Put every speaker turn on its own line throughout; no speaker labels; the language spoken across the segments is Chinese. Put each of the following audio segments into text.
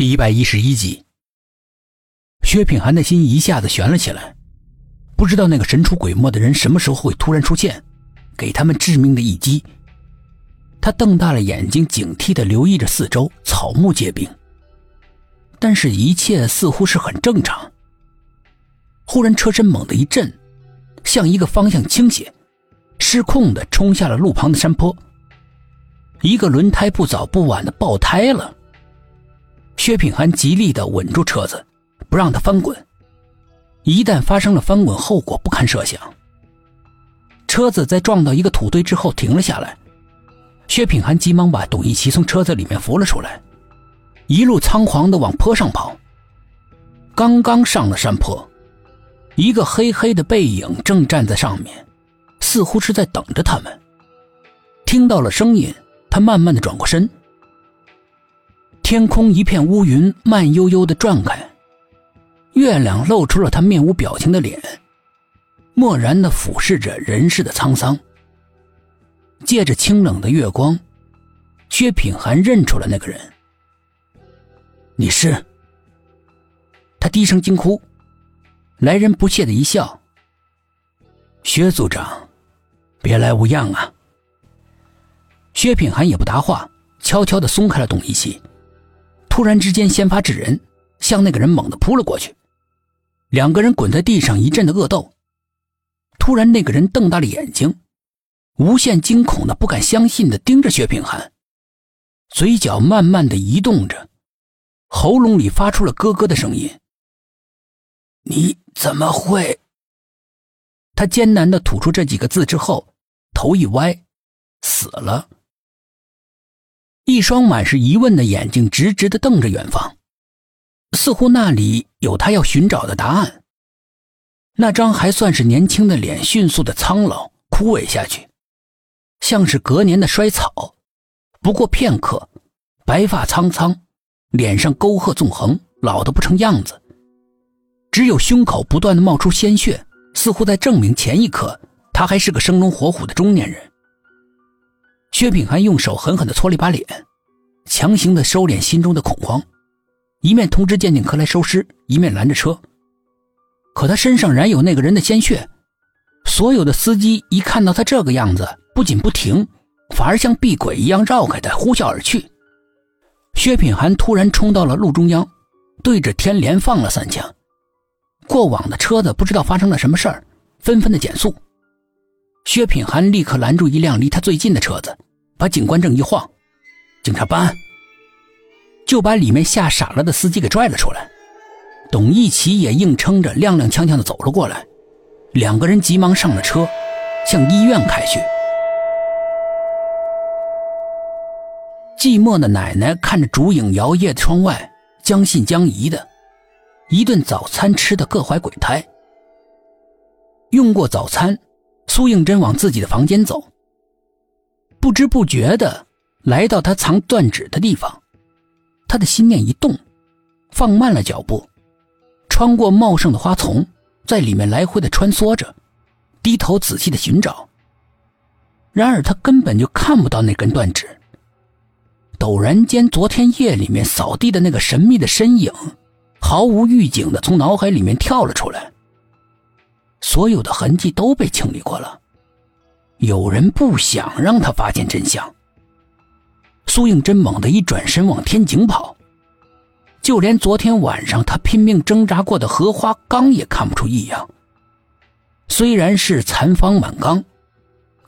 第一百一十一集，薛品涵的心一下子悬了起来，不知道那个神出鬼没的人什么时候会突然出现，给他们致命的一击。他瞪大了眼睛，警惕的留意着四周，草木皆兵，但是，一切似乎是很正常。忽然，车身猛地一震，向一个方向倾斜，失控的冲下了路旁的山坡，一个轮胎不早不晚的爆胎了。薛品涵极力的稳住车子，不让它翻滚。一旦发生了翻滚，后果不堪设想。车子在撞到一个土堆之后停了下来，薛品涵急忙把董一奇从车子里面扶了出来，一路仓皇的往坡上跑。刚刚上了山坡，一个黑黑的背影正站在上面，似乎是在等着他们。听到了声音，他慢慢的转过身。天空一片乌云，慢悠悠的转开，月亮露出了他面无表情的脸，漠然的俯视着人世的沧桑。借着清冷的月光，薛品涵认出了那个人。你是？他低声惊呼。来人不屑的一笑：“薛组长，别来无恙啊。”薛品涵也不答话，悄悄的松开了董一奇。突然之间，先发制人，向那个人猛地扑了过去。两个人滚在地上，一阵的恶斗。突然，那个人瞪大了眼睛，无限惊恐的、不敢相信的盯着薛平涵，嘴角慢慢的移动着，喉咙里发出了咯咯的声音：“你怎么会？”他艰难的吐出这几个字之后，头一歪，死了。一双满是疑问的眼睛直直的瞪着远方，似乎那里有他要寻找的答案。那张还算是年轻的脸迅速的苍老枯萎下去，像是隔年的衰草。不过片刻，白发苍苍，脸上沟壑纵横，老得不成样子。只有胸口不断的冒出鲜血，似乎在证明前一刻他还是个生龙活虎的中年人。薛品涵用手狠狠地搓了一把脸，强行的收敛心中的恐慌，一面通知鉴定科来收尸，一面拦着车。可他身上染有那个人的鲜血，所有的司机一看到他这个样子，不仅不停，反而像避鬼一样绕开他，呼啸而去。薛品涵突然冲到了路中央，对着天连放了三枪。过往的车子不知道发生了什么事儿，纷纷的减速。薛品涵立刻拦住一辆离他最近的车子，把警官证一晃，警察办案，就把里面吓傻了的司机给拽了出来。董一奇也硬撑着，踉踉跄跄的走了过来。两个人急忙上了车，向医院开去。寂寞的奶奶看着烛影摇曳的窗外，将信将疑的。一顿早餐吃的各怀鬼胎。用过早餐。苏应真往自己的房间走，不知不觉的来到他藏断指的地方，他的心念一动，放慢了脚步，穿过茂盛的花丛，在里面来回的穿梭着，低头仔细的寻找。然而他根本就看不到那根断指。陡然间，昨天夜里面扫地的那个神秘的身影，毫无预警的从脑海里面跳了出来。所有的痕迹都被清理过了，有人不想让他发现真相。苏应真猛地一转身往天井跑，就连昨天晚上他拼命挣扎过的荷花缸也看不出异样。虽然是残方满缸，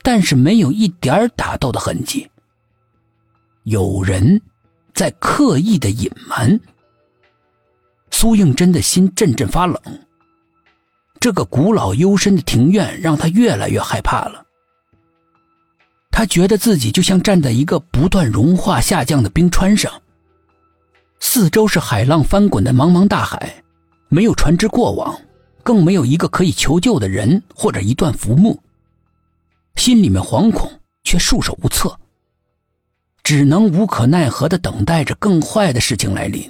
但是没有一点打斗的痕迹。有人在刻意的隐瞒。苏应真的心阵阵发冷。这个古老幽深的庭院让他越来越害怕了。他觉得自己就像站在一个不断融化下降的冰川上，四周是海浪翻滚的茫茫大海，没有船只过往，更没有一个可以求救的人或者一段浮木。心里面惶恐，却束手无策，只能无可奈何的等待着更坏的事情来临。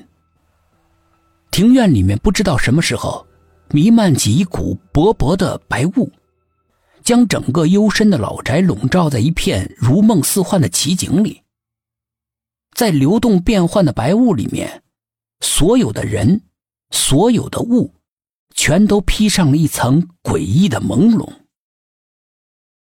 庭院里面不知道什么时候。弥漫起一股薄薄的白雾，将整个幽深的老宅笼罩在一片如梦似幻的奇景里。在流动变幻的白雾里面，所有的人，所有的物，全都披上了一层诡异的朦胧。